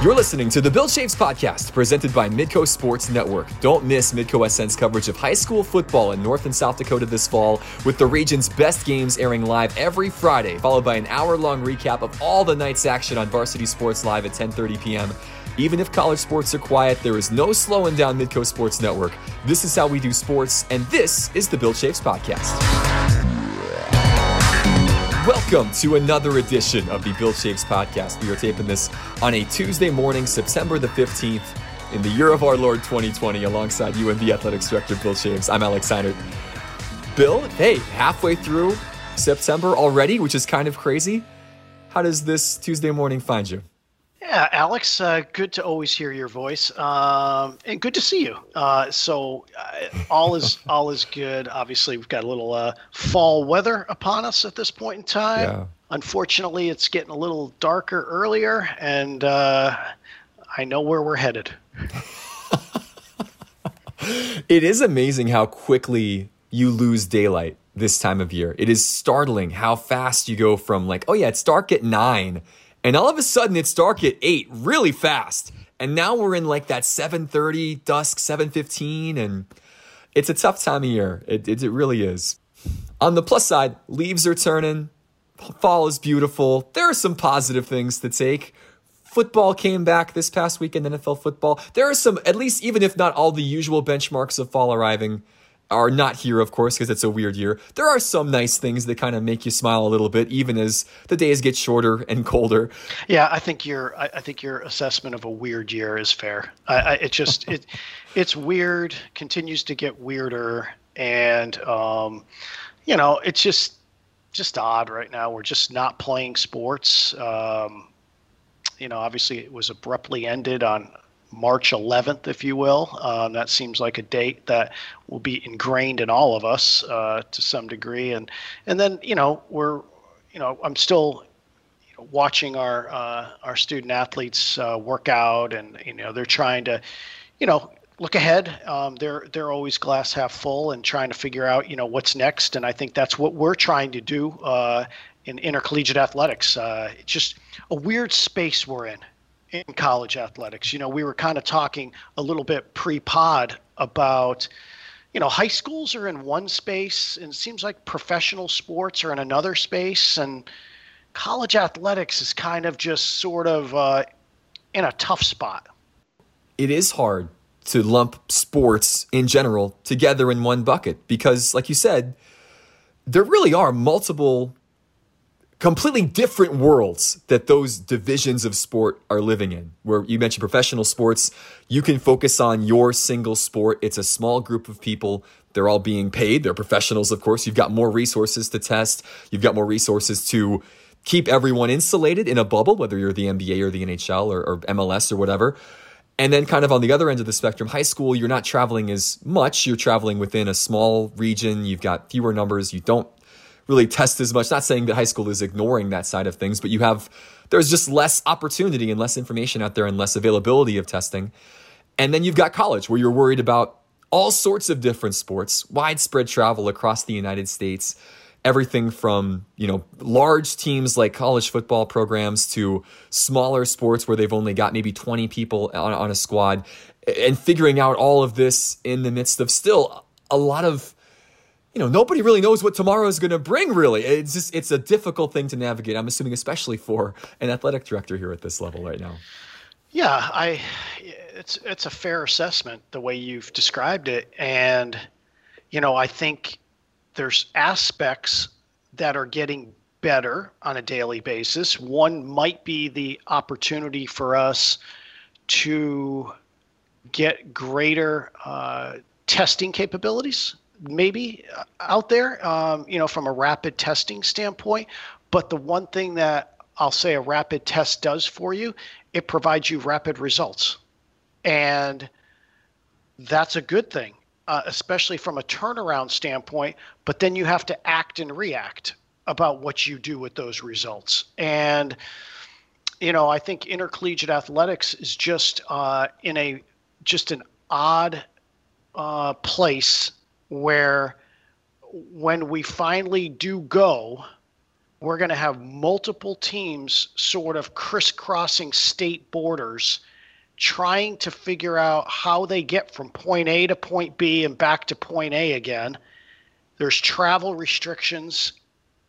You're listening to the Bill Chaves podcast presented by Midco Sports Network. Don't miss Midco SN's coverage of high school football in North and South Dakota this fall with the region's best games airing live every Friday, followed by an hour-long recap of all the night's action on Varsity Sports Live at 10:30 p.m. Even if college sports are quiet, there is no slowing down Midco Sports Network. This is how we do sports, and this is the Bill Chaves podcast. Welcome to another edition of the Bill Chaves podcast. We are taping this on a Tuesday morning, September the 15th, in the year of our Lord 2020, alongside you and the Athletics Director, Bill Chaves. I'm Alex Heinert. Bill, hey, halfway through September already, which is kind of crazy. How does this Tuesday morning find you? Yeah, Alex, uh, good to always hear your voice, um, and good to see you. Uh, so uh, all is all is good. Obviously, we've got a little uh, fall weather upon us at this point in time. Yeah. Unfortunately, it's getting a little darker earlier, and uh, I know where we're headed. it is amazing how quickly you lose daylight this time of year. It is startling how fast you go from like, oh yeah, it's dark at nine and all of a sudden it's dark at 8 really fast. And now we're in like that 7:30 dusk, 7:15 and it's a tough time of year. It, it, it really is. On the plus side, leaves are turning. Fall is beautiful. There are some positive things to take. Football came back this past weekend, NFL football. There are some, at least even if not all the usual benchmarks of fall arriving, are not here, of course, because it's a weird year. There are some nice things that kind of make you smile a little bit, even as the days get shorter and colder. Yeah, I think your I, I think your assessment of a weird year is fair. I, I, it just it it's weird, continues to get weirder, and um, you know, it's just just odd right now. We're just not playing sports. Um, you know, obviously, it was abruptly ended on March 11th, if you will. Um, that seems like a date that will be ingrained in all of us uh, to some degree. And and then you know we're you know I'm still you know, watching our uh, our student athletes uh, work out, and you know they're trying to you know look ahead. Um, they're they're always glass half full and trying to figure out you know what's next. And I think that's what we're trying to do uh, in intercollegiate athletics. Uh, it's just a weird space we're in in college athletics. You know, we were kind of talking a little bit pre-pod about, you know, high schools are in one space, and it seems like professional sports are in another space, and college athletics is kind of just sort of uh, in a tough spot. It is hard to lump sports in general together in one bucket because, like you said, there really are multiple completely different worlds that those divisions of sport are living in. Where you mentioned professional sports, you can focus on your single sport. It's a small group of people. They're all being paid. They're professionals, of course. You've got more resources to test. You've got more resources to keep everyone insulated in a bubble, whether you're the NBA or the NHL or, or MLS or whatever. And then, kind of on the other end of the spectrum, high school, you're not traveling as much. You're traveling within a small region. You've got fewer numbers. You don't really test as much. Not saying that high school is ignoring that side of things, but you have there's just less opportunity and less information out there and less availability of testing. And then you've got college where you're worried about all sorts of different sports, widespread travel across the United States, everything from, you know, large teams like college football programs to smaller sports where they've only got maybe 20 people on, on a squad and figuring out all of this in the midst of still a lot of you know, nobody really knows what tomorrow is going to bring, really. It's just, it's a difficult thing to navigate. I'm assuming, especially for an athletic director here at this level right now. Yeah, I, it's, it's a fair assessment the way you've described it. And, you know, I think there's aspects that are getting better on a daily basis. One might be the opportunity for us to get greater uh, testing capabilities maybe uh, out there, um, you know, from a rapid testing standpoint. But the one thing that I'll say a rapid test does for you, it provides you rapid results. And that's a good thing, uh, especially from a turnaround standpoint. But then you have to act and react about what you do with those results. And, you know, I think intercollegiate athletics is just uh, in a just an odd uh, place where when we finally do go, we're going to have multiple teams sort of crisscrossing state borders trying to figure out how they get from point A to point B and back to point A again. There's travel restrictions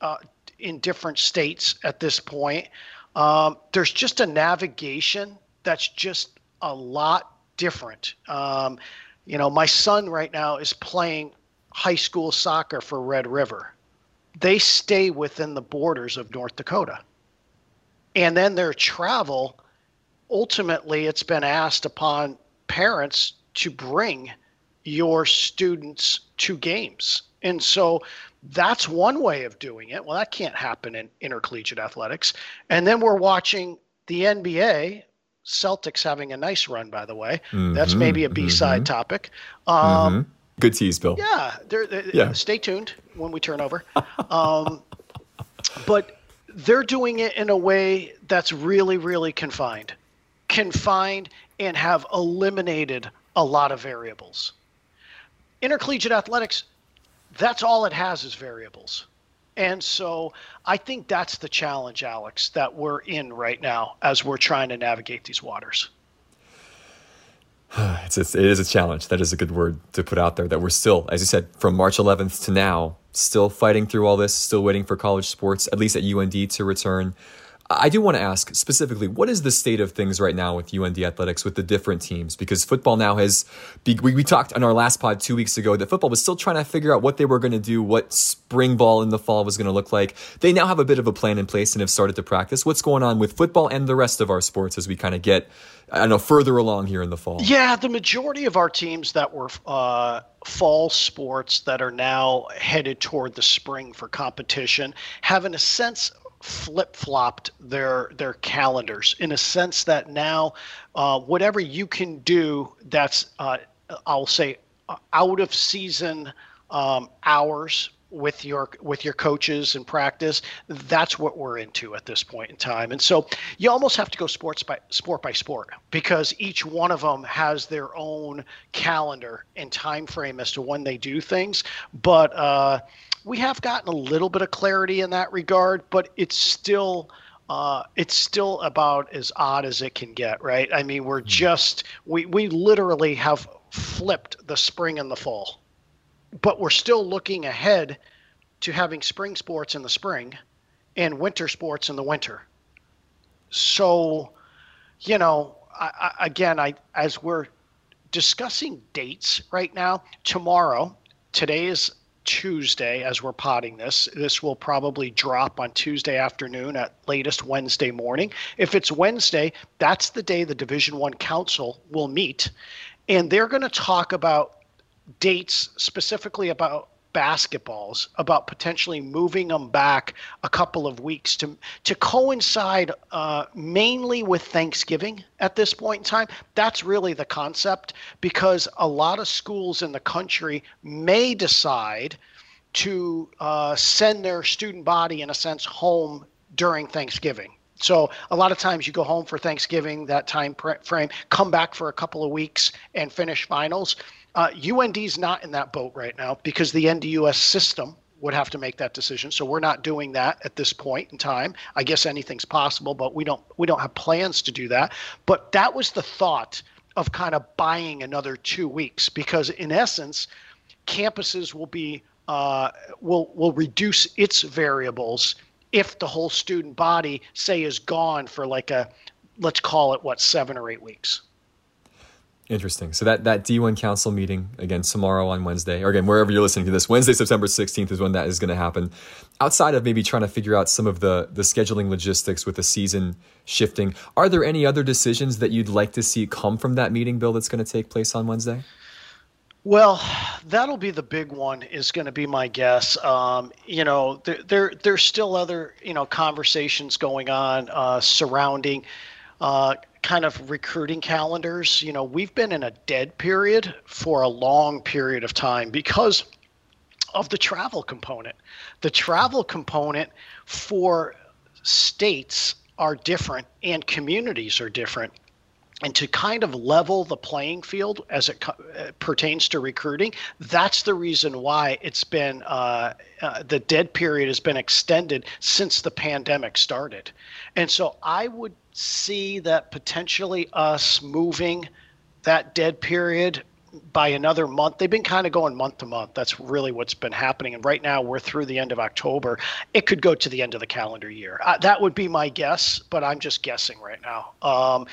uh, in different states at this point. Um, there's just a navigation that's just a lot different. Um, you know, my son right now is playing high school soccer for Red River. They stay within the borders of North Dakota. And then their travel ultimately it's been asked upon parents to bring your students to games. And so that's one way of doing it. Well, that can't happen in intercollegiate athletics. And then we're watching the NBA, Celtics having a nice run, by the way. Mm-hmm, that's maybe a B side mm-hmm. topic. Um, mm-hmm. Good tease, Bill. Yeah, they're, they're, yeah. Stay tuned when we turn over. Um, but they're doing it in a way that's really, really confined confined and have eliminated a lot of variables. Intercollegiate athletics, that's all it has is variables. And so I think that's the challenge, Alex, that we're in right now as we're trying to navigate these waters. it's, it's, it is a challenge. That is a good word to put out there. That we're still, as you said, from March 11th to now, still fighting through all this, still waiting for college sports, at least at UND, to return. I do want to ask specifically, what is the state of things right now with UND athletics with the different teams? Because football now has, we, we talked on our last pod two weeks ago that football was still trying to figure out what they were going to do, what spring ball in the fall was going to look like. They now have a bit of a plan in place and have started to practice. What's going on with football and the rest of our sports as we kind of get, I don't know, further along here in the fall? Yeah, the majority of our teams that were uh, fall sports that are now headed toward the spring for competition have, in a sense, flip flopped their their calendars in a sense that now uh, whatever you can do that's uh, I'll say uh, out of season um, hours with your with your coaches and practice that's what we're into at this point in time and so you almost have to go sports by sport by sport because each one of them has their own calendar and time frame as to when they do things but uh, we have gotten a little bit of clarity in that regard, but it's still uh, it's still about as odd as it can get, right? I mean, we're hmm. just we we literally have flipped the spring and the fall, but we're still looking ahead to having spring sports in the spring and winter sports in the winter. So, you know, I, I, again, I as we're discussing dates right now, tomorrow, today is Tuesday as we're potting this. This will probably drop on Tuesday afternoon at latest Wednesday morning. If it's Wednesday, that's the day the Division 1 Council will meet and they're going to talk about dates specifically about basketballs about potentially moving them back a couple of weeks to to coincide uh, mainly with Thanksgiving at this point in time. That's really the concept because a lot of schools in the country may decide to uh, send their student body in a sense home during Thanksgiving. So a lot of times you go home for Thanksgiving, that time frame, come back for a couple of weeks and finish finals. Uh, UND's not in that boat right now because the NDUS system would have to make that decision. So we're not doing that at this point in time. I guess anything's possible, but we don't we don't have plans to do that. But that was the thought of kind of buying another two weeks because in essence, campuses will be uh, will will reduce its variables if the whole student body say is gone for like a let's call it what seven or eight weeks. Interesting. So that that D1 Council meeting again tomorrow on Wednesday, or again wherever you're listening to this, Wednesday, September 16th is when that is going to happen. Outside of maybe trying to figure out some of the the scheduling logistics with the season shifting, are there any other decisions that you'd like to see come from that meeting, Bill, that's going to take place on Wednesday? Well, that'll be the big one. Is going to be my guess. Um, you know, there, there there's still other you know conversations going on uh, surrounding. Uh, kind of recruiting calendars, you know, we've been in a dead period for a long period of time because of the travel component. The travel component for states are different and communities are different. And to kind of level the playing field as it co- uh, pertains to recruiting. That's the reason why it's been uh, uh, the dead period has been extended since the pandemic started. And so I would see that potentially us moving that dead period by another month. They've been kind of going month to month. That's really what's been happening. And right now we're through the end of October. It could go to the end of the calendar year. Uh, that would be my guess, but I'm just guessing right now. Um,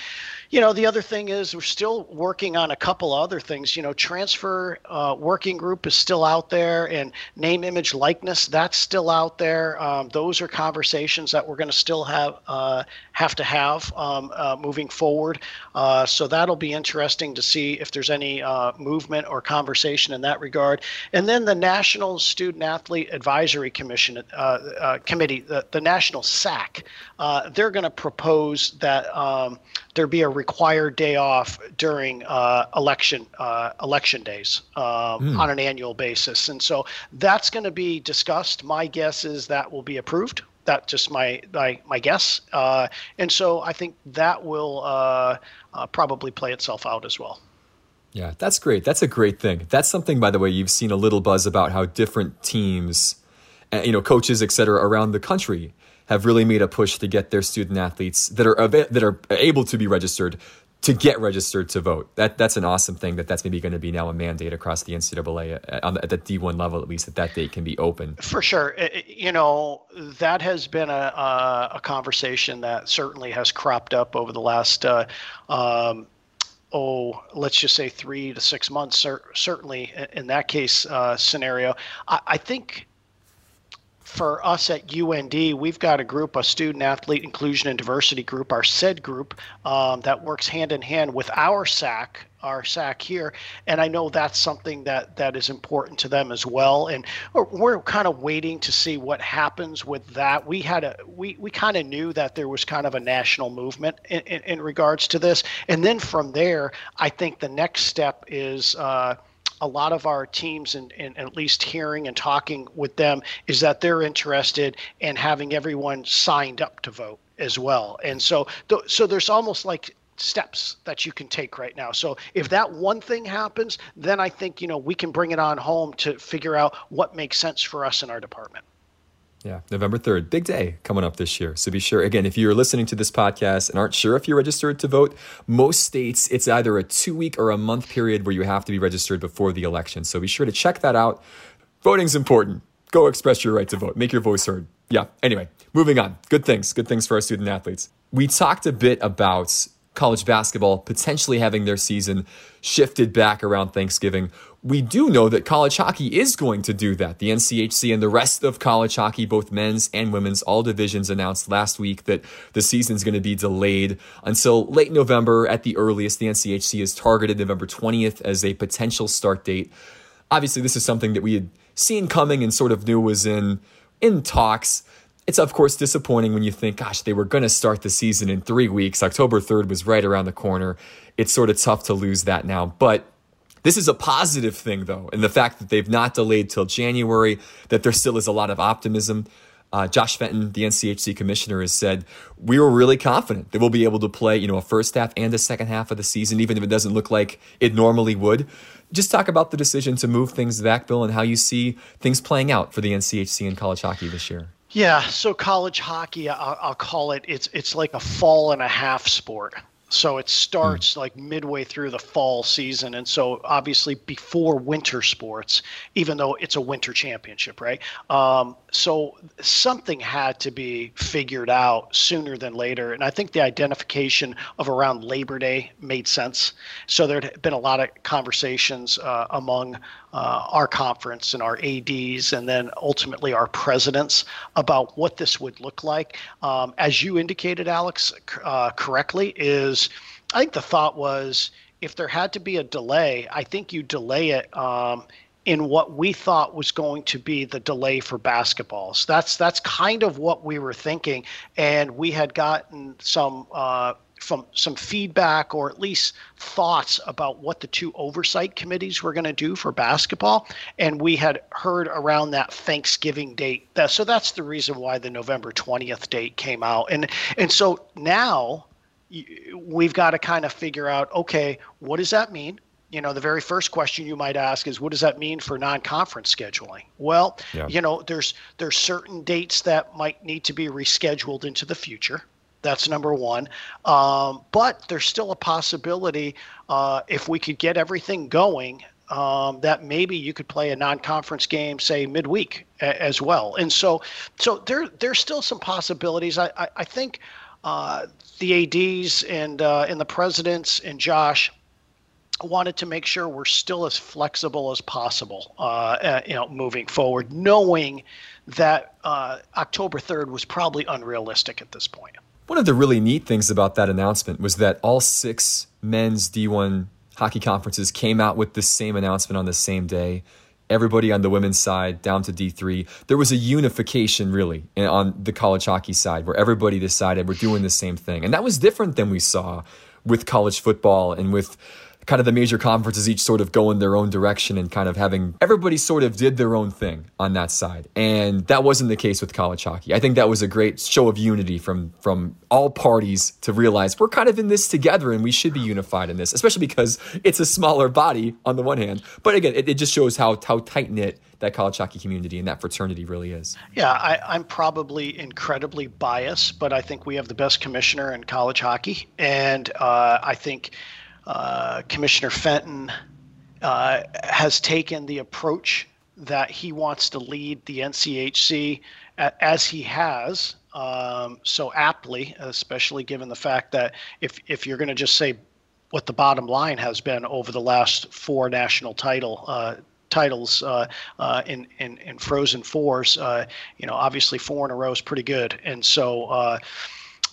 you know, the other thing is we're still working on a couple other things. You know, transfer uh, working group is still out there, and name, image, likeness that's still out there. Um, those are conversations that we're going to still have uh, have to have um, uh, moving forward. Uh, so that'll be interesting to see if there's any uh, movement or conversation in that regard. And then the National Student Athlete Advisory Commission uh, Committee, the, the National SAC, they're going to propose that um, there be a required day off during uh, election uh, election days um, mm. on an annual basis, and so that's going to be discussed. My guess is that will be approved. That's just my my, my guess, uh, and so I think that will uh, uh, probably play itself out as well. Yeah, that's great. That's a great thing. That's something, by the way, you've seen a little buzz about how different teams, uh, you know, coaches, et cetera, around the country have really made a push to get their student athletes that are that are able to be registered to get registered to vote. That that's an awesome thing. That that's maybe going to be now a mandate across the NCAA at, at the D1 level, at least that that date can be open. For sure, you know that has been a a conversation that certainly has cropped up over the last. Uh, um, oh, let's just say three to six months. Certainly, in that case uh, scenario, I, I think for us at UND, we've got a group, a student athlete inclusion and diversity group, our SED group, um, that works hand in hand with our SAC, our SAC here. And I know that's something that that is important to them as well. And we're kind of waiting to see what happens with that. We had a we we kind of knew that there was kind of a national movement in, in, in regards to this. And then from there, I think the next step is. Uh, a lot of our teams and, and, at least hearing and talking with them is that they're interested in having everyone signed up to vote as well. And so so there's almost like steps that you can take right now. So if that one thing happens then i think you know we can bring it on home to figure out what makes sense for us in our department yeah, November 3rd, big day coming up this year. So be sure, again, if you're listening to this podcast and aren't sure if you're registered to vote, most states, it's either a two week or a month period where you have to be registered before the election. So be sure to check that out. Voting's important. Go express your right to vote, make your voice heard. Yeah, anyway, moving on. Good things, good things for our student athletes. We talked a bit about college basketball potentially having their season shifted back around Thanksgiving we do know that college hockey is going to do that. The NCHC and the rest of college hockey, both men's and women's, all divisions announced last week that the season is going to be delayed until late November at the earliest. The NCHC has targeted November 20th as a potential start date. Obviously, this is something that we had seen coming and sort of knew was in in talks. It's of course disappointing when you think, gosh, they were going to start the season in three weeks. October 3rd was right around the corner. It's sort of tough to lose that now, but this is a positive thing, though, and the fact that they've not delayed till January, that there still is a lot of optimism. Uh, Josh Fenton, the NCHC commissioner, has said we were really confident that we'll be able to play, you know, a first half and a second half of the season, even if it doesn't look like it normally would. Just talk about the decision to move things back, Bill, and how you see things playing out for the NCHC and college hockey this year. Yeah, so college hockey, I'll, I'll call it. It's it's like a fall and a half sport. So it starts mm. like midway through the fall season. And so obviously before winter sports, even though it's a winter championship, right? Um, so something had to be figured out sooner than later. And I think the identification of around Labor Day made sense. So there had been a lot of conversations uh, among uh, our conference and our ADs, and then ultimately our presidents about what this would look like. Um, as you indicated, Alex, uh, correctly, is I think the thought was if there had to be a delay, I think you delay it. Um, in what we thought was going to be the delay for basketballs. That's that's kind of what we were thinking, and we had gotten some uh, from some feedback or at least thoughts about what the two oversight committees were going to do for basketball and we had heard around that thanksgiving date that, so that's the reason why the november 20th date came out and and so now we've got to kind of figure out okay, what does that mean? You know, the very first question you might ask is, what does that mean for non-conference scheduling? Well, yeah. you know, there's there's certain dates that might need to be rescheduled into the future. That's number one. Um, but there's still a possibility uh, if we could get everything going um, that maybe you could play a non-conference game, say midweek a- as well. And so, so there there's still some possibilities. I I, I think uh, the ads and uh, and the presidents and Josh wanted to make sure we're still as flexible as possible, uh, uh you know, moving forward, knowing that uh, October 3rd was probably unrealistic at this point. One of the really neat things about that announcement was that all six men's D1 hockey conferences came out with the same announcement on the same day. Everybody on the women's side down to D3. There was a unification really on the college hockey side where everybody decided we're doing the same thing. And that was different than we saw with college football and with kind of the major conferences each sort of go in their own direction and kind of having everybody sort of did their own thing on that side. And that wasn't the case with college hockey. I think that was a great show of unity from from all parties to realize we're kind of in this together and we should be unified in this, especially because it's a smaller body on the one hand. But again, it, it just shows how how tight knit that college hockey community and that fraternity really is. Yeah, I, am probably incredibly biased, but I think we have the best commissioner in college hockey, and uh, I think uh, Commissioner Fenton uh, has taken the approach that he wants to lead the NCHC as he has um, so aptly, especially given the fact that if if you're going to just say what the bottom line has been over the last four national title uh, titles uh, uh, in, in in Frozen Fours, uh, you know, obviously four in a row is pretty good, and so uh,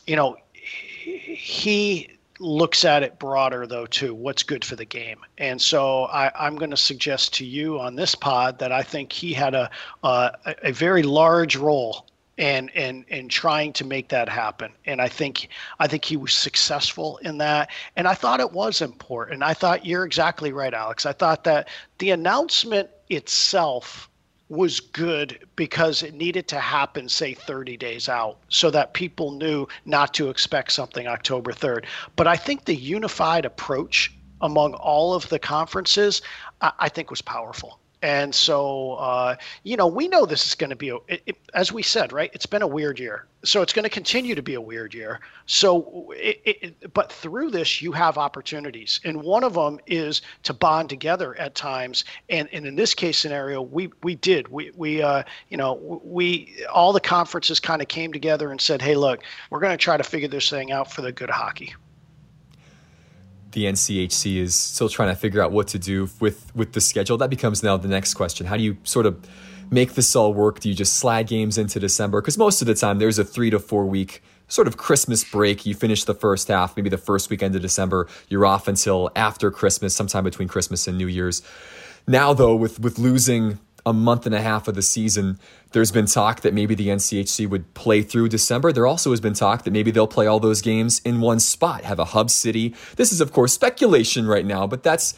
you know he looks at it broader though too what's good for the game. And so I, am going to suggest to you on this pod that i think he had a, a very large role in, in in trying to make that happen. And i think i think he was successful in that. And i thought it was important. I thought you're exactly right alex. I thought that the announcement itself was good because it needed to happen, say, 30 days out, so that people knew not to expect something October 3rd. But I think the unified approach among all of the conferences, I, I think, was powerful. And so, uh, you know, we know this is going to be, a, it, it, as we said, right? It's been a weird year. So it's going to continue to be a weird year. So, it, but through this, you have opportunities. And one of them is to bond together at times. And, and in this case scenario, we, we did. We, we uh, you know, we, all the conferences kind of came together and said, hey, look, we're going to try to figure this thing out for the good hockey the NCHC is still trying to figure out what to do with with the schedule. That becomes now the next question. How do you sort of make this all work? Do you just slide games into December? Because most of the time there's a three to four week sort of Christmas break. You finish the first half, maybe the first weekend of December. You're off until after Christmas, sometime between Christmas and New Year's. Now though, with with losing a month and a half of the season. There's been talk that maybe the NCHC would play through December. There also has been talk that maybe they'll play all those games in one spot, have a hub city. This is, of course, speculation right now, but that's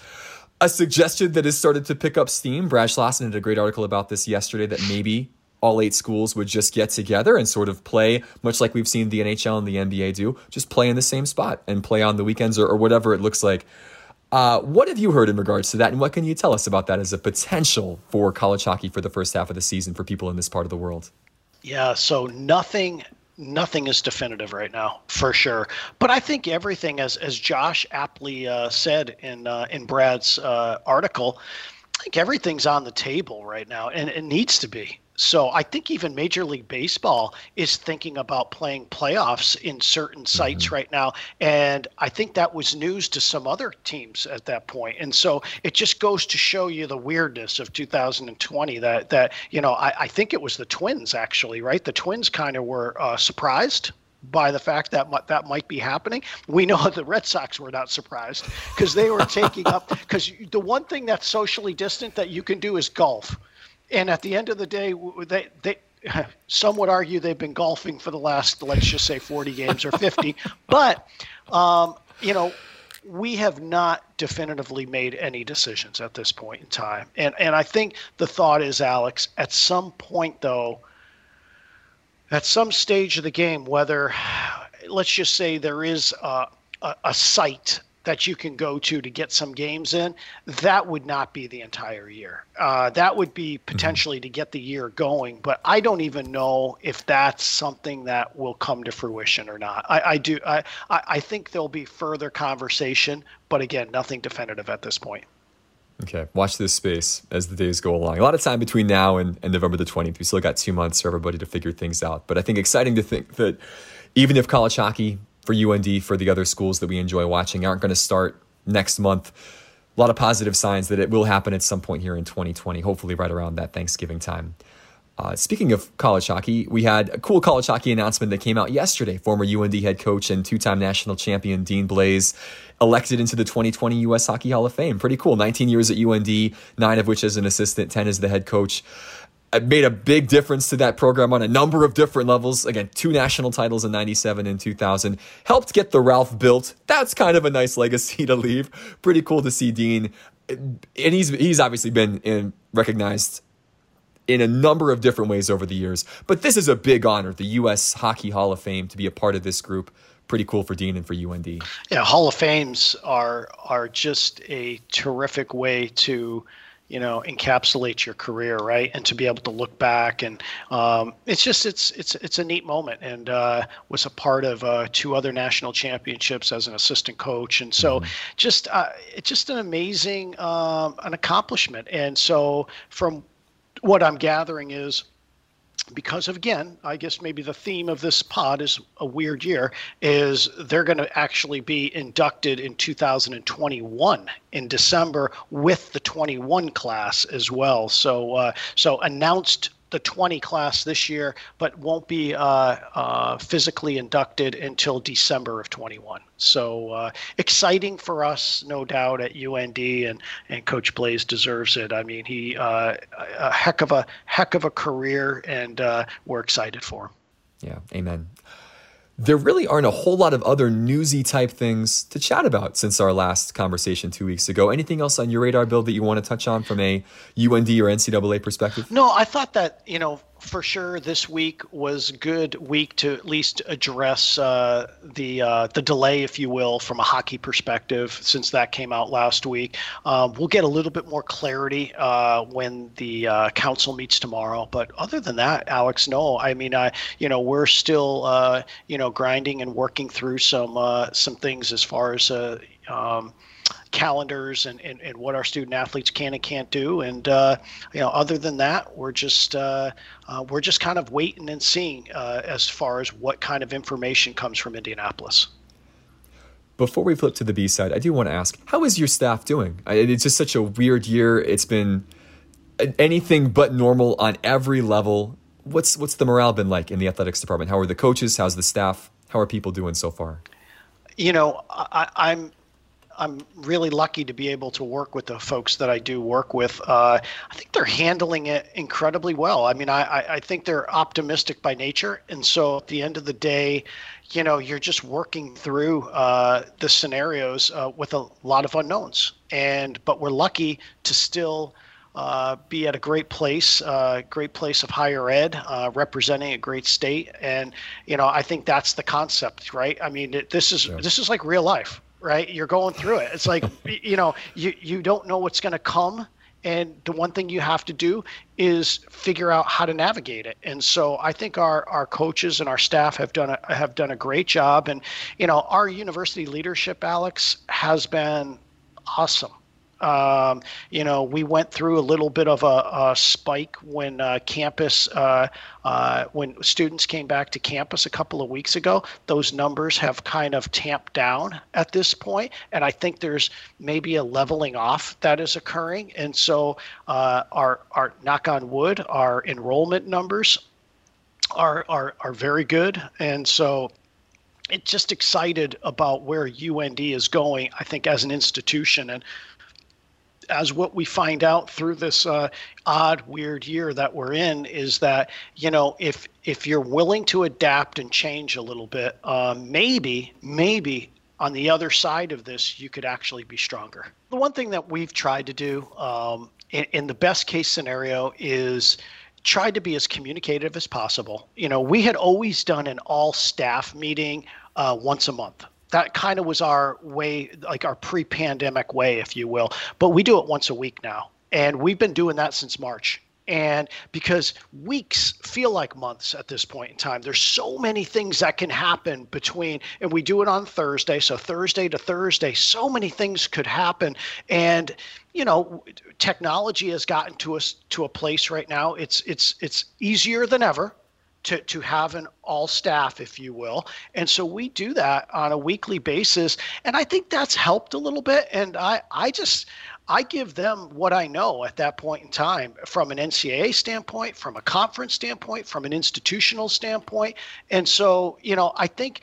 a suggestion that has started to pick up steam. Brad Schlossman did a great article about this yesterday that maybe all eight schools would just get together and sort of play, much like we've seen the NHL and the NBA do, just play in the same spot and play on the weekends or, or whatever it looks like. Uh, what have you heard in regards to that, and what can you tell us about that as a potential for college hockey for the first half of the season for people in this part of the world? Yeah, so nothing nothing is definitive right now for sure but i think everything as as josh aptly uh, said in uh, in brad's uh, article i think everything's on the table right now and it needs to be so I think even Major League Baseball is thinking about playing playoffs in certain sites mm-hmm. right now. And I think that was news to some other teams at that point. And so it just goes to show you the weirdness of 2020 that, that you know, I, I think it was the Twins actually, right? The Twins kind of were uh, surprised by the fact that that might be happening. We know the Red Sox were not surprised because they were taking up because the one thing that's socially distant that you can do is golf and at the end of the day, they they some would argue they've been golfing for the last let's just say 40 games or 50 but um, you know we have not definitively made any decisions at this point in time. And and i think the thought is alex at some point though at some stage of the game whether let's just say there is a, a, a site that you can go to to get some games in, that would not be the entire year. Uh, that would be mm-hmm. potentially mm-hmm. to get the year going, but I don't even know if that's something that will come to fruition or not. I, I do. I, I think there'll be further conversation, but again, nothing definitive at this point. Okay, watch this space as the days go along. A lot of time between now and, and November the 20th. We still got two months for everybody to figure things out. But I think exciting to think that even if college hockey for UND, for the other schools that we enjoy watching, aren't going to start next month. A lot of positive signs that it will happen at some point here in 2020, hopefully right around that Thanksgiving time. Uh, speaking of college hockey, we had a cool college hockey announcement that came out yesterday. Former UND head coach and two time national champion Dean Blais elected into the 2020 U.S. Hockey Hall of Fame. Pretty cool. 19 years at UND, nine of which as an assistant, 10 as the head coach made a big difference to that program on a number of different levels. Again, two national titles in 97 and 2000. Helped get the Ralph built. That's kind of a nice legacy to leave. Pretty cool to see Dean. And he's, he's obviously been in, recognized in a number of different ways over the years. But this is a big honor, the U.S. Hockey Hall of Fame, to be a part of this group. Pretty cool for Dean and for UND. Yeah, Hall of Fames are are just a terrific way to you know encapsulate your career right? And to be able to look back and um, it's just it's it's it's a neat moment and uh, was a part of uh, two other national championships as an assistant coach. And so mm-hmm. just uh, it's just an amazing um, an accomplishment. And so from what i'm gathering is because of again, I guess maybe the theme of this pod is a weird year, is they're going to actually be inducted in 2021 in December with the 21 class as well. So uh, so announced the 20 class this year, but won't be uh, uh, physically inducted until December of 21. So uh, exciting for us, no doubt, at UND, and and Coach Blais deserves it. I mean, he uh, a heck of a heck of a career, and uh, we're excited for him. Yeah, amen there really aren't a whole lot of other newsy type things to chat about since our last conversation two weeks ago. Anything else on your radar, Bill, that you want to touch on from a UND or NCAA perspective? No, I thought that, you know, for sure this week was good week to at least address uh, the uh, the delay, if you will, from a hockey perspective, since that came out last week. Um, we'll get a little bit more clarity uh, when the uh, council meets tomorrow. But other than that, Alex, no. I mean, I you know we're still uh, you know grinding and working through some uh, some things as far as um, calendars and, and, and what our student athletes can and can't do. And uh, you know, other than that, we're just uh, uh, we're just kind of waiting and seeing uh, as far as what kind of information comes from Indianapolis. Before we flip to the B side, I do want to ask, how is your staff doing? It's just such a weird year. It's been anything but normal on every level. What's what's the morale been like in the athletics department? How are the coaches? How's the staff? How are people doing so far? You know, I, I'm I'm really lucky to be able to work with the folks that I do work with. Uh, I think they're handling it incredibly well. I mean, I, I think they're optimistic by nature. And so at the end of the day, you know, you're just working through uh, the scenarios uh, with a lot of unknowns. And, but we're lucky to still uh, be at a great place, uh, great place of higher ed, uh, representing a great state, and you know I think that's the concept, right? I mean, it, this is yeah. this is like real life, right? You're going through it. It's like, you know, you, you don't know what's going to come. And the one thing you have to do is figure out how to navigate it. And so I think our, our coaches and our staff have done a, have done a great job. And, you know, our university leadership, Alex, has been awesome. Um, you know, we went through a little bit of a, a spike when uh, campus, uh, uh, when students came back to campus a couple of weeks ago. Those numbers have kind of tamped down at this point, and I think there's maybe a leveling off that is occurring. And so, uh, our our knock on wood, our enrollment numbers are are are very good, and so it's just excited about where UND is going. I think as an institution and as what we find out through this uh, odd, weird year that we're in is that you know if if you're willing to adapt and change a little bit, uh, maybe maybe on the other side of this you could actually be stronger. The one thing that we've tried to do um, in, in the best case scenario is try to be as communicative as possible. You know, we had always done an all staff meeting uh, once a month. That kind of was our way, like our pre pandemic way, if you will. But we do it once a week now. And we've been doing that since March. And because weeks feel like months at this point in time, there's so many things that can happen between, and we do it on Thursday. So Thursday to Thursday, so many things could happen. And, you know, technology has gotten to us to a place right now. It's it's it's easier than ever to, to have an all staff, if you will. And so we do that on a weekly basis. And I think that's helped a little bit. And I, I just, I give them what I know at that point in time from an NCAA standpoint, from a conference standpoint, from an institutional standpoint. And so, you know, I think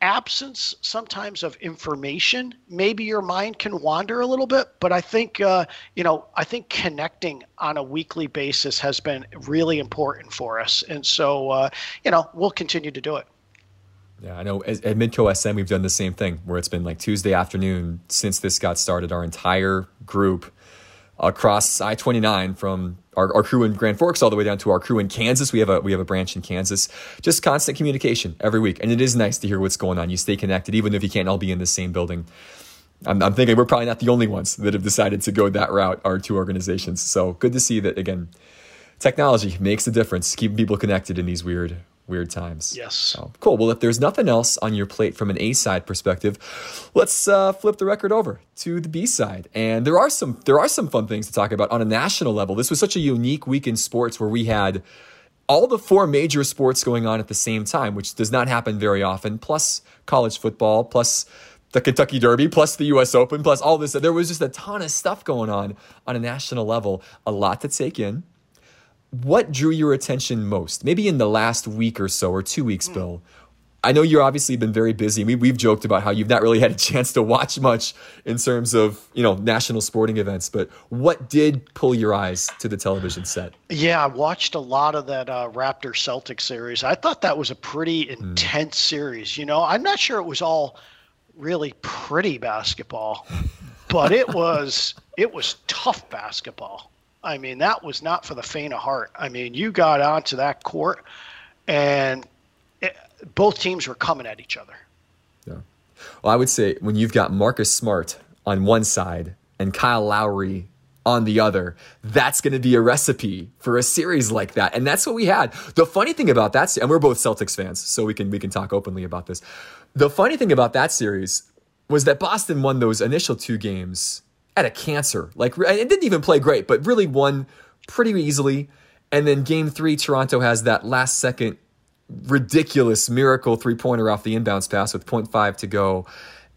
absence sometimes of information, maybe your mind can wander a little bit. But I think, uh, you know, I think connecting on a weekly basis has been really important for us. And so, uh, you know, we'll continue to do it. Yeah, I know at Midco SN, we've done the same thing where it's been like Tuesday afternoon since this got started. Our entire group across I 29 from our, our, crew in Grand Forks all the way down to our crew in Kansas. We have a we have a branch in Kansas. Just constant communication every week, and it is nice to hear what's going on. You stay connected, even if you can't all be in the same building. I'm, I'm thinking we're probably not the only ones that have decided to go that route. Our two organizations. So good to see that again. Technology makes a difference, keeping people connected in these weird weird times. Yes. So, cool. Well, if there's nothing else on your plate from an A side perspective, let's uh, flip the record over to the B side. And there are some there are some fun things to talk about on a national level. This was such a unique week in sports where we had all the four major sports going on at the same time, which does not happen very often. Plus college football, plus the Kentucky Derby, plus the U.S. Open, plus all this. There was just a ton of stuff going on on a national level. A lot to take in what drew your attention most? Maybe in the last week or so, or two weeks, mm. Bill. I know you've obviously been very busy. We, we've joked about how you've not really had a chance to watch much in terms of you know national sporting events. But what did pull your eyes to the television set? Yeah, I watched a lot of that uh, Raptor Celtic series. I thought that was a pretty hmm. intense mm. series. You know, I'm not sure it was all really pretty basketball, but it was it was tough basketball. I mean, that was not for the faint of heart. I mean, you got onto that court, and it, both teams were coming at each other. Yeah. Well, I would say when you've got Marcus Smart on one side and Kyle Lowry on the other, that's going to be a recipe for a series like that. And that's what we had. The funny thing about that, and we're both Celtics fans, so we can we can talk openly about this. The funny thing about that series was that Boston won those initial two games had a cancer. Like it didn't even play great, but really won pretty easily. And then game three, Toronto has that last second ridiculous miracle three pointer off the inbounds pass with 0.5 to go.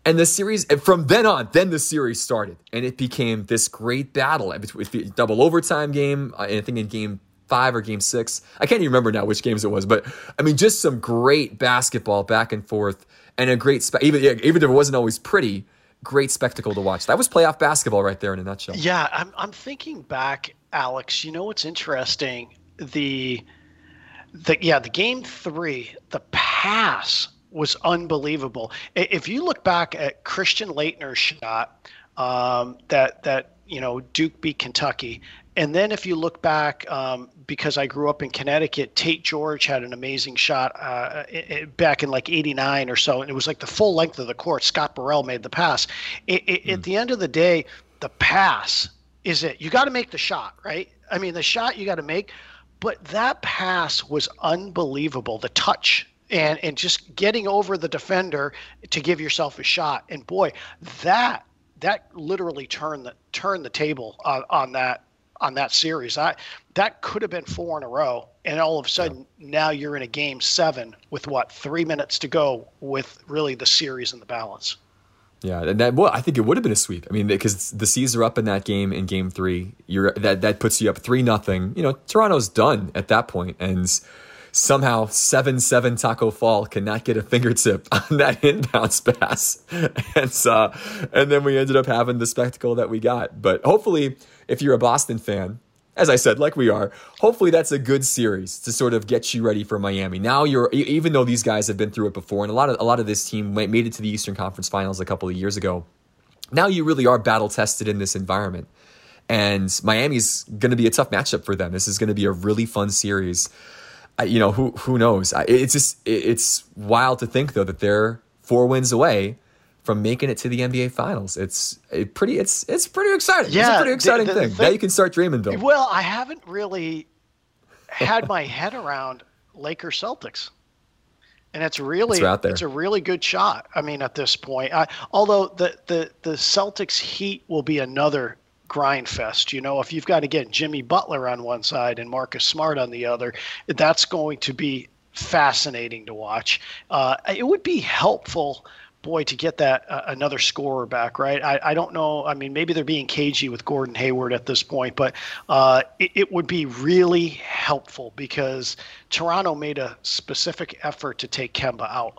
And the series, from then on, then the series started, and it became this great battle with double overtime game. Uh, I think in game five or game six, I can't even remember now which games it was, but I mean, just some great basketball back and forth, and a great even even if it wasn't always pretty, great spectacle to watch. That was playoff basketball right there in a nutshell. Yeah, I'm I'm thinking back, Alex. You know what's interesting? The the yeah, the game three, the pass was unbelievable. If you look back at Christian Laettner's shot, um, that that you know Duke beat Kentucky, and then if you look back, um, because I grew up in Connecticut, Tate George had an amazing shot uh, it, back in like '89 or so, and it was like the full length of the court. Scott Burrell made the pass. It, it, mm. At the end of the day, the pass is it. You got to make the shot, right? I mean, the shot you got to make, but that pass was unbelievable. The touch and and just getting over the defender to give yourself a shot. And boy, that that literally turned the turned the table on, on that on that series. I that could have been four in a row, and all of a sudden yeah. now you're in a game seven with what three minutes to go with really the series in the balance. Yeah, and that well, I think it would have been a sweep. I mean, because the C's are up in that game in Game Three. You're that that puts you up three nothing. You know, Toronto's done at that point, and somehow seven seven Taco Fall cannot get a fingertip on that inbounds pass, and uh, and then we ended up having the spectacle that we got. But hopefully, if you're a Boston fan, as I said, like we are, hopefully that's a good series to sort of get you ready for Miami. Now you're even though these guys have been through it before, and a lot of a lot of this team made it to the Eastern Conference Finals a couple of years ago. Now you really are battle tested in this environment. And Miami's going to be a tough matchup for them. This is going to be a really fun series. you know, who who knows? it's just it's wild to think though that they're four wins away from making it to the NBA Finals. It's a pretty. It's it's pretty exciting. Yeah, it's a pretty exciting the, the thing. thing. Now you can start dreaming, Bill. Well, I haven't really had my head around Lakers Celtics. And it's really It's it's a really good shot. I mean, at this point, I, although the, the the Celtics Heat will be another grind fest. You know, if you've got to get Jimmy Butler on one side and Marcus Smart on the other, that's going to be fascinating to watch. Uh, it would be helpful boy, to get that uh, another scorer back, right? I, I don't know. I mean, maybe they're being cagey with Gordon Hayward at this point, but uh, it, it would be really helpful because Toronto made a specific effort to take Kemba out.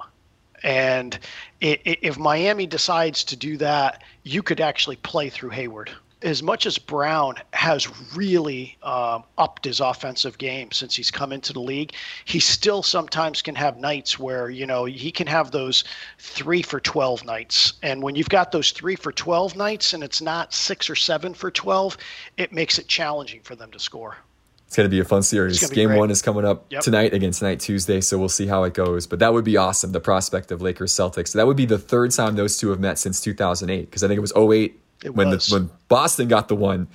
And i i if Miami decides to do that, you could actually play through Hayward. As much as Brown has really um, upped his offensive game since he's come into the league, he still sometimes can have nights where you know he can have those three for twelve nights. And when you've got those three for twelve nights and it's not six or seven for twelve, it makes it challenging for them to score. It's going to be a fun series. Game great. one is coming up Yep. tonight against tonight, Tuesday, so we'll see how it goes. But that would be awesome. The prospect of Lakers Celtics. That would be the third time those two have met since 2008, because I think it was 08 It when was. the when Boston got the one,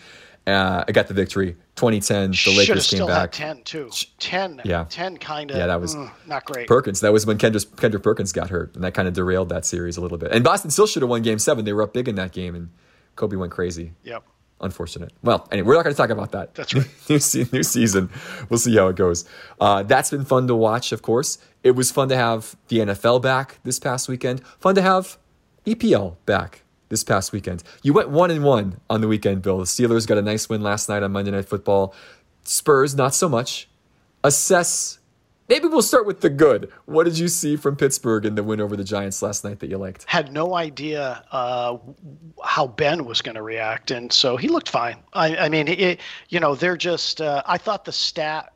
uh, got the victory. 2010, the Lakers came back. had ten too. Ten, Yeah. ten kind of. Yeah, that was- not great. Perkins. That was when Kendrick, Kendrick Perkins got hurt, and that kind of derailed that series a little bit. And Boston still should have won Game Seven. They were up big in that game, and Kobe went crazy. Yep. Unfortunate. Well, anyway, we're not going to talk about that. That's right. new, se- new season. We'll see how it goes. Uh, that's been fun to watch, of course. It was fun to have the NFL back this past weekend. Fun to have EPL back this past weekend. You went one and one on the weekend, Bill. The Steelers got a nice win last night on Monday Night Football. Spurs, not so much. Assess. Maybe we'll start with the good. What did you see from Pittsburgh in the win over the Giants last night that you liked? Had no idea uh, how Ben was going to react, and so he looked fine. I, I mean, it, you know, they're just. Uh, I thought the stat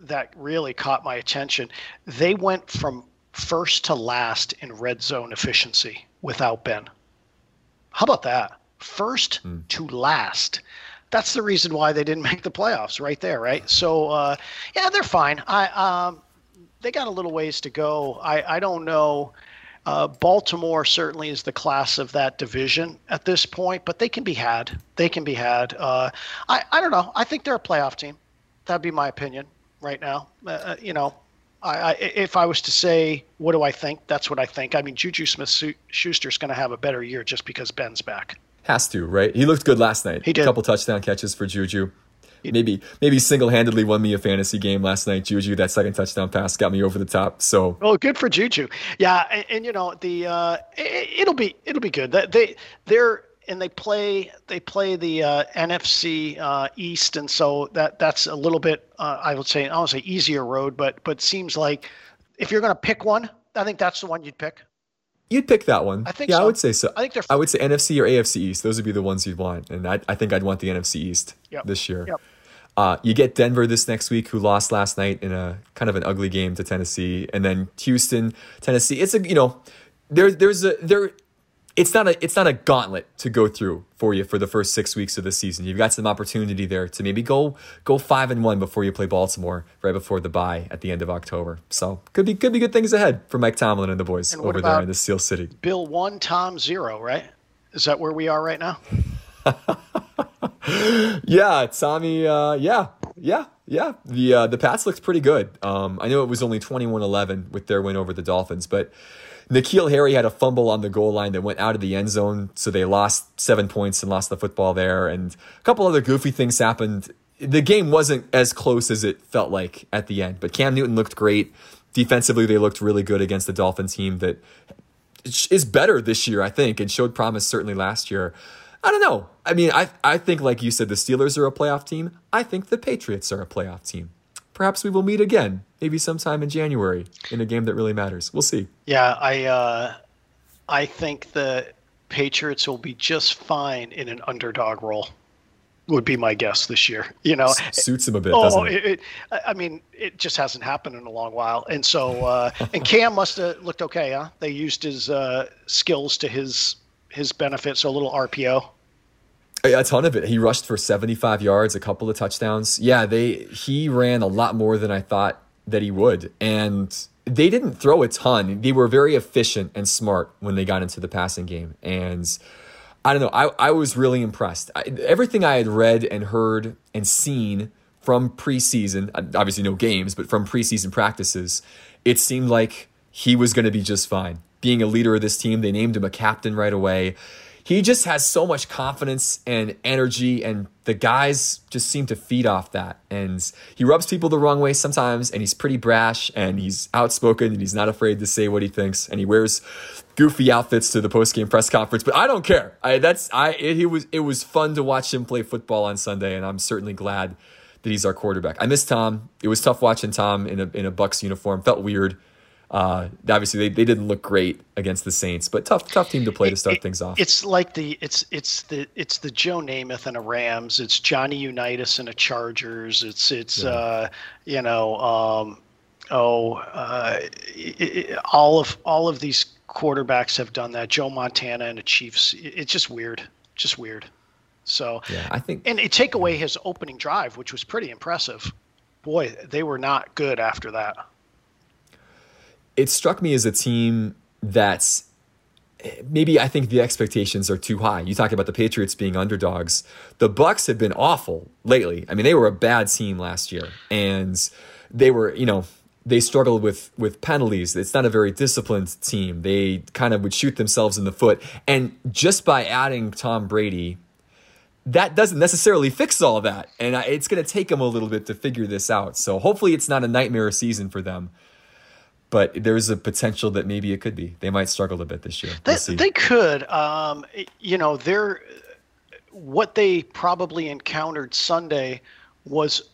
that really caught my attention. They went from first to last in red zone efficiency without Ben. How about that? First to last. That's the reason why they didn't make the playoffs, right there, right? So, uh, yeah, they're fine. I um, they got a little ways to go. I, I don't know. Uh, Baltimore certainly is the class of that division at this point, but they can be had. They can be had. Uh, I, I don't know. I think they're a playoff team. That'd be my opinion right now. Uh, you know, I, I, if I was to say, what do I think? That's what I think. I mean, Juju Smith Schuster's going to have a better year just because Ben's back. Has to, right? He looked good last night. He did. A couple touchdown catches for Juju. Maybe maybe single handedly won me a fantasy game last night. Juju, that second touchdown pass got me over the top. So Oh, good for Juju. Yeah, and, and you know the uh, it, it'll be it'll be good. That they they're and they play they play the uh, NFC uh, East, and so that that's a little bit uh, I would say I don't say easier road, but but seems like if you're going to pick one, I think that's the one you'd pick. you'd pick that one. I think yeah, I would say so. I think they're- I would say NFC or AFC East. Those would be the ones you'd want, and I, I think I'd want the NFC East Yep. this year. Yep. Uh, you get Denver this next week, who lost last night in a kind of an ugly game to Tennessee, and then Houston, Tennessee. It's a you know, there there's a there. It's not a it's not a gauntlet to go through for you for the first six weeks of the season. You've got some opportunity there to maybe go go five and one before you play Baltimore right before the bye at the end of October. So could be could be good things ahead for Mike Tomlin and the boys And over there in the Steel City. Bill one, Tom zero, right? Is that where we are right now? Yeah, Tommy. Uh, yeah, yeah, yeah. The uh, the Pats looked pretty good. Um, I know it was only 21-11 with their win over the Dolphins, but N'Keal Harry had a fumble on the goal line that went out of the end zone, so they lost seven points and lost the football there. And a couple other goofy things happened. The game wasn't as close as it felt like at the end, but Cam Newton looked great. Defensively, they looked really good against the Dolphin team that is better this year, I think, and showed promise certainly last year. I don't know. I mean, I I think like you said, the Steelers are a playoff team. I think the Patriots are a playoff team. Perhaps we will meet again, maybe sometime in January, in a game that really matters. We'll see. Yeah, I uh, I think the Patriots will be just fine in an underdog role. Would be my guess this year. You know, Suits him a bit, oh, doesn't it? it, it, I I mean, it just hasn't happened in a long while, and so uh, and Cam must have looked okay, huh? They used his uh, skills to his his benefit, so a little RPO. A ton of it. He rushed for 75 yards, a couple of touchdowns. Yeah, they he ran a lot more than I thought that he would. And they didn't throw a ton. They were very efficient and smart when they got into the passing game. And I don't know, I, I was really impressed. I, everything I had read and heard and seen from preseason, uh, obviously no games, but from preseason practices, it seemed like he was going to be just fine. Being a leader of this team, they named him a captain right away he just has so much confidence and energy and the guys just seem to feed off that. And he rubs people the wrong way sometimes and he's pretty brash and he's outspoken and he's not afraid to say what he thinks and he wears goofy outfits to the post-game press conference but i don't care. I, that's i it, he was it was fun to watch him play football on sunday and i'm certainly glad that he's our quarterback. I miss tom. It was tough watching tom in a, in a bucks uniform. Felt weird uh, obviously, they, they didn't look great against the Saints, but tough tough team to play to start it, things off. It's like the it's it's the it's the Joe Namath and a Rams. It's Johnny Unitas and a Chargers. It's it's yeah. uh, you know um, oh uh, it, it, all of all of these quarterbacks have done that. Joe Montana and the Chiefs. It's just weird, just weird. So yeah, I think and it take away his opening drive, which was pretty impressive. Boy, they were not good after that it struck me as a team that's maybe I think the expectations are too high. You talk about the Patriots being underdogs. The Bucks have been awful lately. I mean, they were a bad team last year, and they were, you know, they struggled with with penalties. It's not a very disciplined team. They kind of would shoot themselves in the foot, and just by adding Tom Brady. That doesn't necessarily fix all that, and it's going to take them a little bit to figure this out. So hopefully, it's not a nightmare season for them but there's a potential that maybe it could be. They might struggle a bit this year. We'll they, they, could. Um, you know, they're what they probably encountered Sunday was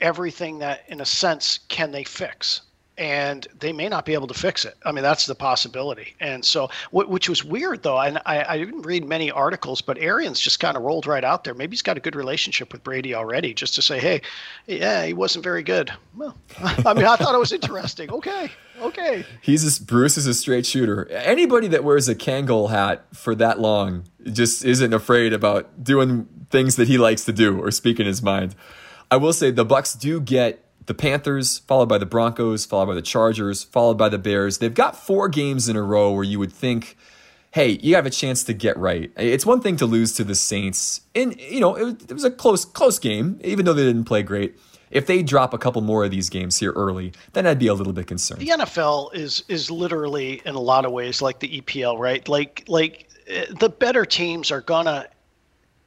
everything that, in a sense, can they fix? And they may not be able to fix it. I mean, that's the possibility. And so, which was weird though. And I, I didn't read many articles, but Arians just kind of rolled right out there. Maybe he's got a good relationship with Brady already, just to say, hey, yeah, he wasn't very good. Well, I mean, I thought it was interesting. Okay, okay. He's a, Bruce is a straight shooter. Anybody that wears a Kangol hat for that long just isn't afraid about doing things that he likes to do or speaking his mind. I will say the Bucks do get the Panthers, followed by the Broncos, followed by the Chargers, followed by the Bears. They've got four games in a row where you would think, hey, you have a chance to get right. It's one thing to lose to the Saints, and you know it, was a close close game, even though they didn't play great. If they drop a couple more of these games here early, then I'd be a little bit concerned. The NFL is is literally in a lot of ways like the EPL, right? Like like eh, the better teams are gonna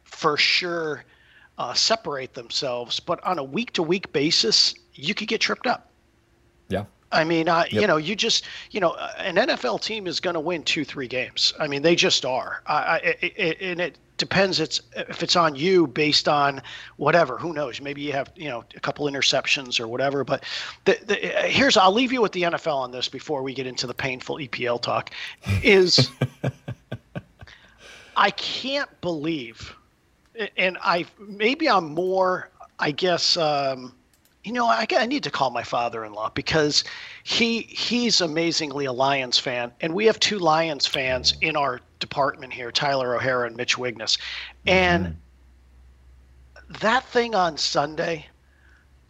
for sure uh, separate themselves, but on a week to week basis, you could get tripped up. Yeah. I mean, uh, yep. you know, you just, you know, an NFL team is going to win two, three games. I mean, they just are. I, I, it, and it depends. It's if it's on you based on whatever. Who knows? Maybe you have, you know, a couple interceptions or whatever. But the, the, here's, I'll leave you with the NFL on this before we get into the painful EPL talk. Is I can't believe, and I maybe I'm more, I guess. Um, you know, I, I need to call my father-in-law because he he's amazingly a Lions fan, and we have two Lions fans in our department here, Tyler O'Hara and Mitch Wigness, and mm-hmm. that thing on Sunday.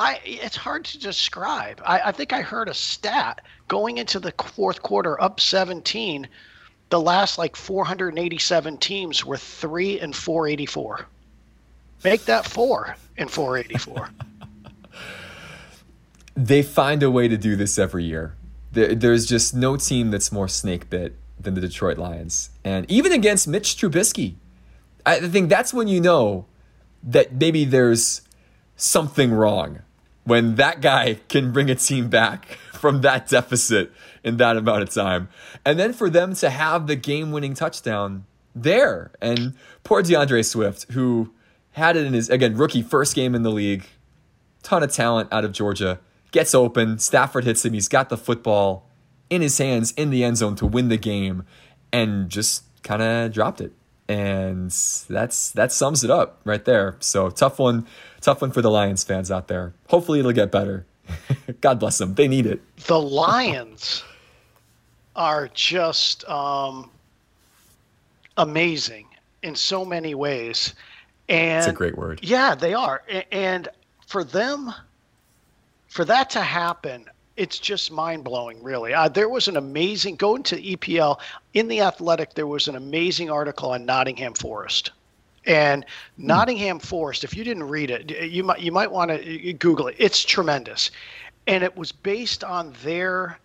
I, it's hard to describe. I, I think I heard a stat going into the fourth quarter up 17. The last like 487 teams were three and 484. Make that four in 484 they find a way to do this every year. there's just no team that's more snake bit than the Detroit Lions. And even against Mitch Trubisky, I think that's when you know that maybe there's something wrong when that guy can bring a team back from that deficit in that amount of time. And then for them to have the game winning touchdown there. And poor D'Andre Swift, who had it in his, again, rookie first game in the league, ton of talent out of Georgia gets open. Stafford hits him. He's got the football in his hands in the end zone to win the game and just kind of dropped it. And that's that sums it up right there. So tough one, tough one for the Lions fans out there. Hopefully it'll get better. God bless them. They need it. The Lions are just um, amazing in so many ways. And it's a great word. Yeah, they are. And for them for that to happen, it's just mind blowing, really. Uh, there was an amazing going to EPL in the Athletic. There was an amazing article on Nottingham Forest, and hmm. Nottingham Forest. If you didn't read it, you might you might want to Google it. It's tremendous, and it was based on their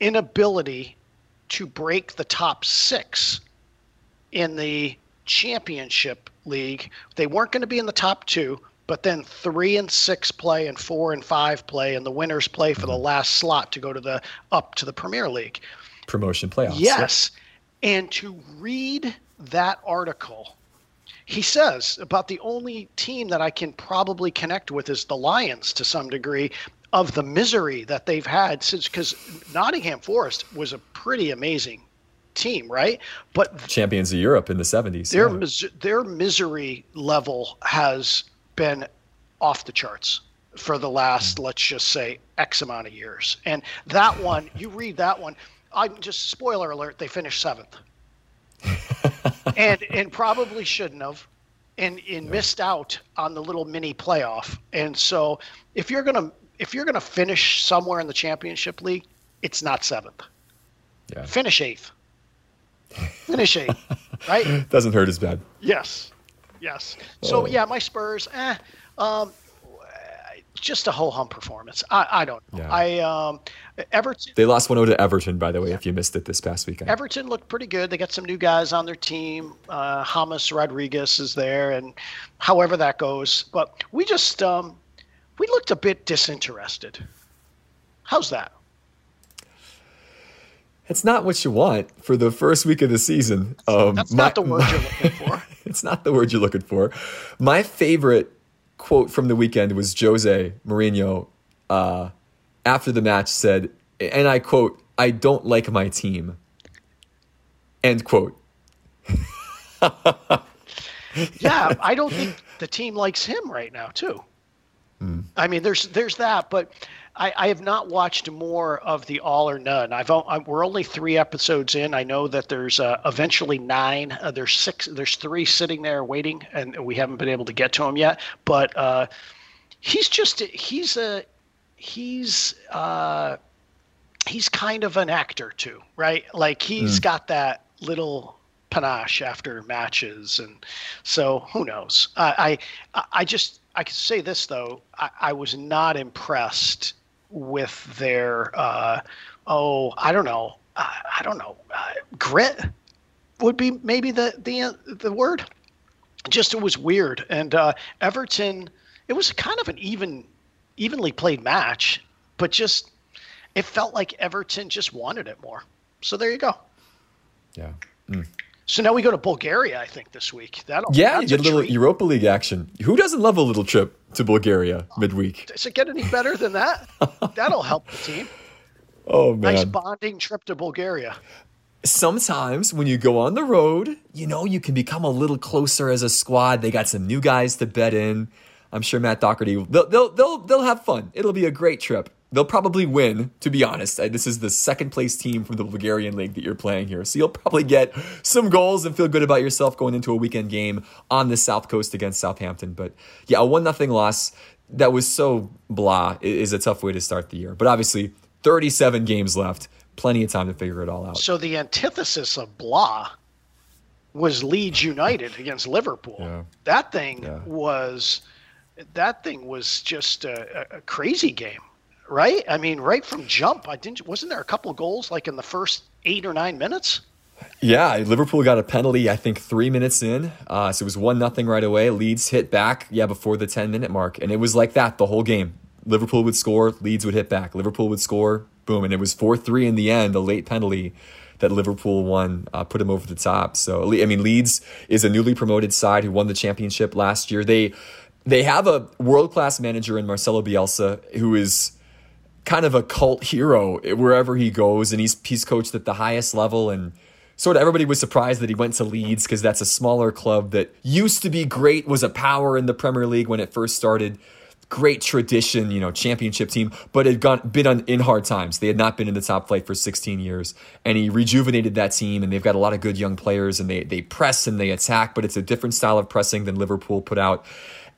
inability to break the top six in the championship league. They weren't going to be in the top two, but then three and six play and four and five play, and the winners play for the mm-hmm. last slot to go to the up to the Premier League. Promotion playoffs. Yes. And to read that article, he says about the only team that I can probably connect with is the Lions to some degree of the misery that they've had since because Nottingham Forest was a pretty amazing team, right? But champions of Europe in the 70s. Their yeah. mis- their misery level has been off the charts for the last mm. let's just say x amount of years. And that one, you read that one, I'm just spoiler alert, they finished 7th. and and probably shouldn't have and and missed out on the little mini playoff. And so if you're going to if you're going to finish somewhere in the championship league, it's not 7th. Yeah. Finish 8th. Finish eight, right? Doesn't hurt as bad. Yes, yes. So oh. yeah, my Spurs, eh, um, just a whole hum performance. I, I don't know. Yeah. I um, Everton. They lost 1-0 to Everton, by the way. Yeah. If you missed it this past weekend, Everton looked pretty good. They got some new guys on their team. Uh, James Rodriguez is there, and however that goes, but we just um, we looked a bit disinterested. How's that? It's not what you want for the first week of the season. Um, That's my, not the word my, you're looking for. it's not the word you're looking for. My favorite quote from the weekend was Jose Mourinho uh, after the match said, and I quote, I don't like my team. End quote. yeah, I don't think the team likes him right now, too. Mm. I mean, there's there's that, but I, I, have not watched more of the All or None. I've I, we're only three episodes in. I know that there's uh, eventually nine. Uh, there's six. There's three sitting there waiting, and we haven't been able to get to them yet. But uh, he's just he's a he's uh, he's kind of an actor too, right? Like he's mm. got that little panache after matches, and so who knows? I I, I just I can say this though, I, I was not impressed with their uh, oh I don't know I don't know uh, grit would be maybe the the the word. Just it was weird, and uh, Everton. It was kind of an even evenly played match, but just it felt like Everton just wanted it more. So there you go. Yeah. Mm. So now we go to Bulgaria, I think, this week. That'll, yeah, get a little treat. Europa League action. Who doesn't love a little trip to Bulgaria midweek? Does it get any better than that? That'll help the team. Oh man, nice bonding trip to Bulgaria. Sometimes when you go on the road, you know you can become a little closer as a squad. They got some new guys to bet in. I'm sure Matt Doherty they'll they'll they'll, they'll have fun. It'll be a great trip they'll probably win, to be honest. Uh, this is the second place team from the Bulgarian league that you're playing here. So you'll probably get some goals and feel good about yourself going into a weekend game on the South Coast against Southampton. But yeah, a 1 nothing loss that was so blah is a tough way to start the year. But obviously, 37 games left, plenty of time to figure it all out. So the antithesis of blah was Leeds United against Liverpool. Yeah. That thing yeah. was that thing was just a, a crazy game right? I mean, right from jump, I didn't. Wasn't there a couple goals like in the first eight or nine minutes? Yeah, Liverpool got a penalty. I think three minutes in, uh, so it was one nothing right away. Leeds hit back, yeah, before the ten minute mark, and it was like that the whole game. Liverpool would score, Leeds would hit back. Liverpool would score, boom, and it was four three in the end. A late penalty that Liverpool won uh, put him over the top. So I mean, Leeds is a newly promoted side who won the championship last year. They they have a world class manager in Marcelo Bielsa who is kind of a cult hero wherever he goes, and he's he's coached at the highest level and sort of everybody was surprised that he went to Leeds because that's a smaller club that used to be great, was a power in the Premier League when it first started. Great tradition, you know, championship team, but had gone been on, in hard times. They had not been in the top flight for 16 years, and he rejuvenated that team. And they've got a lot of good young players, and they they press and they attack, but it's a different style of pressing than Liverpool put out.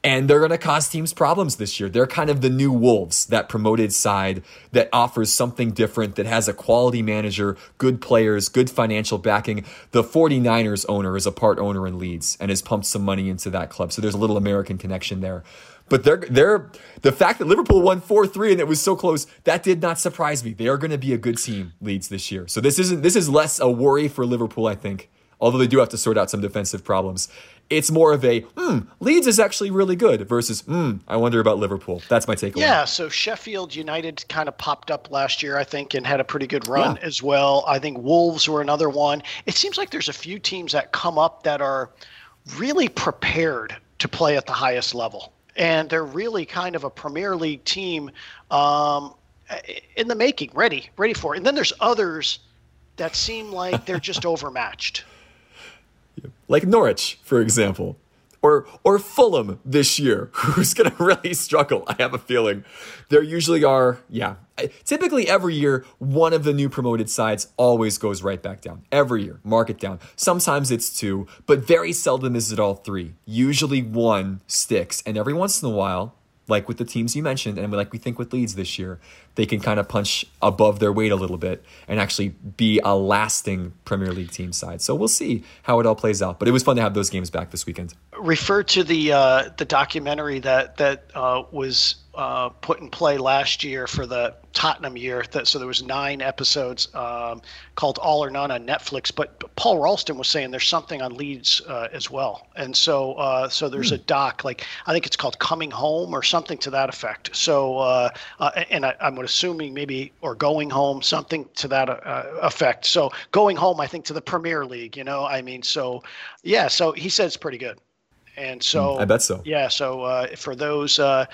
And they're going to cause teams problems this year. They're kind of the new Wolves, that promoted side that offers something different, that has a quality manager, good players, good financial backing. The 49ers owner is a part owner in Leeds and has pumped some money into that club. So there's a little American connection there. But they're they're the fact that Liverpool won four three and it was so close that did not surprise me. They are going to be a good team Leeds this year. So this isn't this is less a worry for Liverpool, I think. Although they do have to sort out some defensive problems. It's more of a hmm, Leeds is actually really good versus hmm, I wonder about Liverpool. That's my takeaway. Yeah, so Sheffield United kind of popped up last year, I think, and had a pretty good run yeah. as well. I think Wolves were another one. It seems like there's a few teams that come up that are really prepared to play at the highest level and they're really kind of a Premier League team um, in the making, ready, ready for it. And then there's others that seem like they're just overmatched. Like Norwich, for example or or Fulham this year, who's going to really struggle. I have a feeling. There usually are, yeah. Typically, every year, one of the new promoted sides always goes right back down. Every year, mark it down. Sometimes it's two, but very seldom is it all three. Usually, one sticks, and every once in a while, like with the teams you mentioned, and like we think with Leeds this year, they can kind of punch above their weight a little bit and actually be a lasting Premier League team side. So we'll see how it all plays out. But it was fun to have those games back this weekend. Refer to the uh, the documentary that that uh, was uh, put in play last year for the Tottenham year. That, so there was nine episodes um, called All or None on Netflix. But, Paul Ralston was saying there's something on Leeds uh, as well, and so uh, so there's a doc like I think it's called Coming Home or something to that effect. So uh, uh, and I, am assuming maybe or Going Home something to that uh, effect. So Going Home, I think to the Premier League. You know, I mean, so yeah. So he said it's pretty good. And so I bet so. Yeah. So uh, for those uh,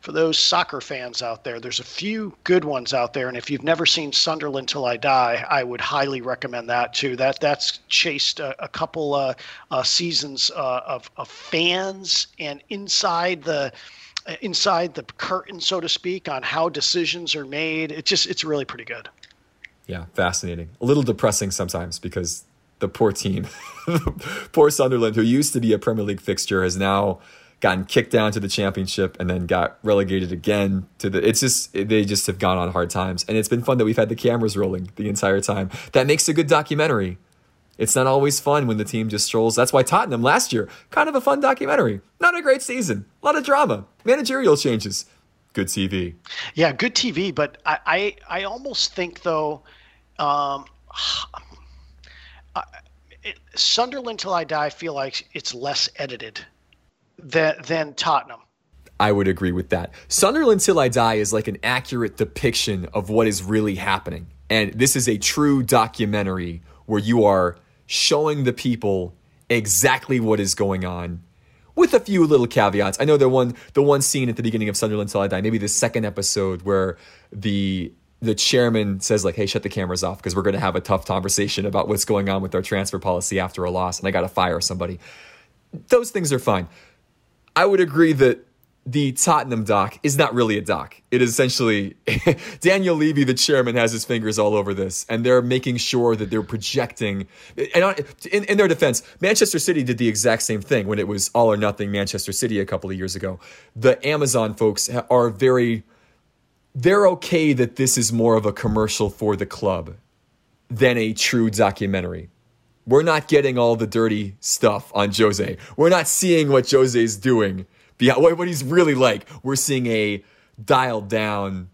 for those soccer fans out there, there's a few good ones out there, and if you've never seen Sunderland Till I Die, I would highly recommend that too. That that's chased a, a couple uh, uh seasons uh, of of fans and inside the inside the curtain, so to speak, on how decisions are made. It's just it's really pretty good. Yeah, fascinating. A little depressing sometimes because the poor team, poor Sunderland, who used to be a Premier League fixture, has now gotten kicked down to the championship and then got relegated again to the it's just they just have gone on hard times. And it's been fun that we've had the cameras rolling the entire time. That makes a good documentary. It's not always fun when the team just strolls. That's why tottenham last year kind of a fun documentary. Not a great season. A lot of drama. Managerial changes. Good tv yeah good tv but i i, I almost think though um, it, Sunderland till I die, feel like it's less edited than than Tottenham. I would agree with that. Sunderland Till I Die is like an accurate depiction of what is really happening. And this is a true documentary where you are showing the people exactly what is going on with a few little caveats. I know the one the one scene at the beginning of Sunderland Till I Die, maybe the second episode where the the chairman says like, "Hey, shut the cameras off because we're going to have a tough conversation about what's going on with our transfer policy after a loss, and I got to fire somebody." Those things are fine. I would agree that the Tottenham doc is not really a doc. It is essentially Daniel Levy, the chairman, has his fingers all over this, and they're making sure that they're projecting. And in, in, their defense, Manchester City did the exact same thing when it was all or nothing Manchester City a couple of years ago. The Amazon folks are very they're okay that this is more of a commercial for the club than a true documentary. We're not getting all the dirty stuff on Jose. We're not seeing what Jose's doing, what he's really like. We're seeing a dialed down,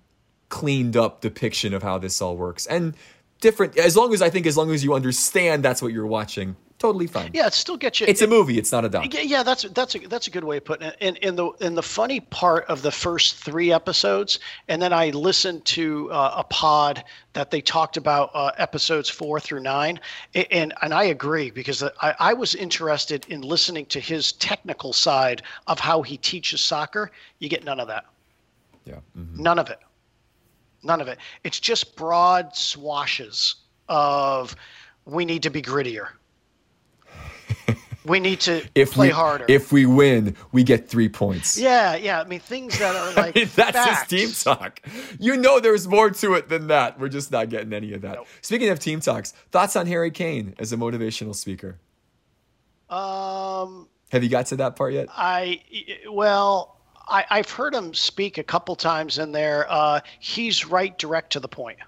cleaned up depiction of how this all works. And different, as long as I think, as long as you understand that's what you're watching, totally fine. Yeah, it still gets you. It's a movie. It's not a doc. Yeah, that's that's a that's a good way of putting it. And in the in the funny part of the first three episodes, and then I listened to uh, a pod that they talked about uh, episodes four through nine, and and I agree because I, I was interested in listening to his technical side of how he teaches soccer. You get none of that. Yeah. Mm-hmm. None of it. None of it. It's just broad swashes of we need to be grittier we need to if play we, harder. If we win, we get three points. Yeah, yeah. I mean, things that are like that's facts. just team talk. You know, there's more to it than that. We're just not getting any of that. Nope. Speaking of team talks, thoughts on Harry Kane as a motivational speaker? Um, Have you got to that part yet? I well, I, have heard him speak a couple times in there. Uh, he's right, direct to the point.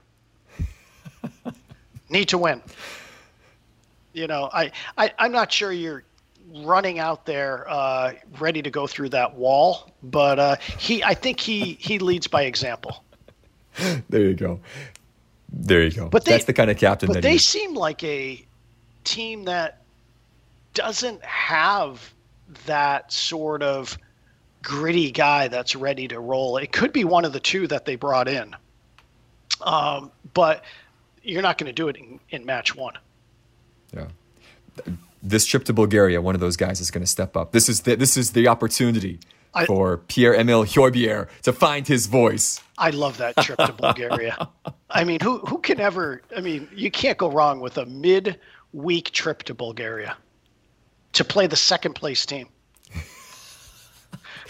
Need to win. You know, I, I I'm not sure you're running out there uh, ready to go through that wall, but uh, he I think he he leads by example. there you go. There you go. But they, that's the kind of captain. But they seem like a team that doesn't have that sort of gritty guy that's ready to roll. It could be one of the two that they brought in, um, but you're not going to do it in, in match one. Yeah this trip to Bulgaria, one of those guys is going to step up. This is the, this is the opportunity I, for Pierre Emile Højbjerg to find his voice. I love that trip to Bulgaria. I mean, who who can ever? I mean, you can't go wrong with a mid week trip to Bulgaria to play the second place team.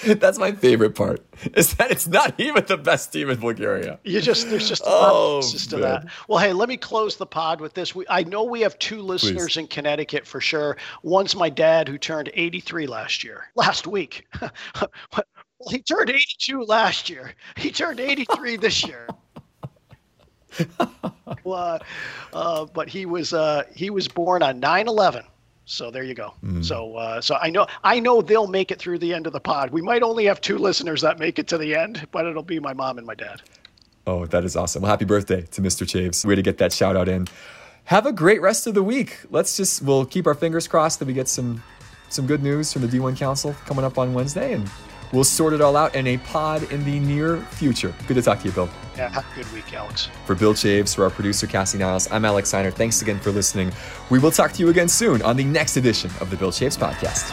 That's my favorite part. Is that it's not even the best team in Bulgaria. You just there's just oh, to that. Well, hey, let me close the pod with this. We, I know we have two listeners Please. in Connecticut for sure. One's my dad who turned 83 last year, last week. well, he turned 82 last year. He turned 83 this year. well, uh, uh, but he was uh, he was born on 9/11. So there you go. Mm. So uh, so I know I know they'll make it through the end of the pod. We might only have two listeners that make it to the end, but it'll be my mom and my dad. Oh, that is awesome. Well, happy birthday to Mr. Chaves. Way to get that shout out in. Have a great rest of the week. Let's just we'll keep our fingers crossed that we get some some good news from the D1 Council coming up on Wednesday and We'll sort it all out in a pod in the near future. Good to talk to you, Bill. Yeah, have a good week, Alex. For Bill Chaves, for our producer, Cassie Niles, I'm Alex Seiner. Thanks again for listening. We will talk to you again soon on the next edition of the Bill Chaves Podcast.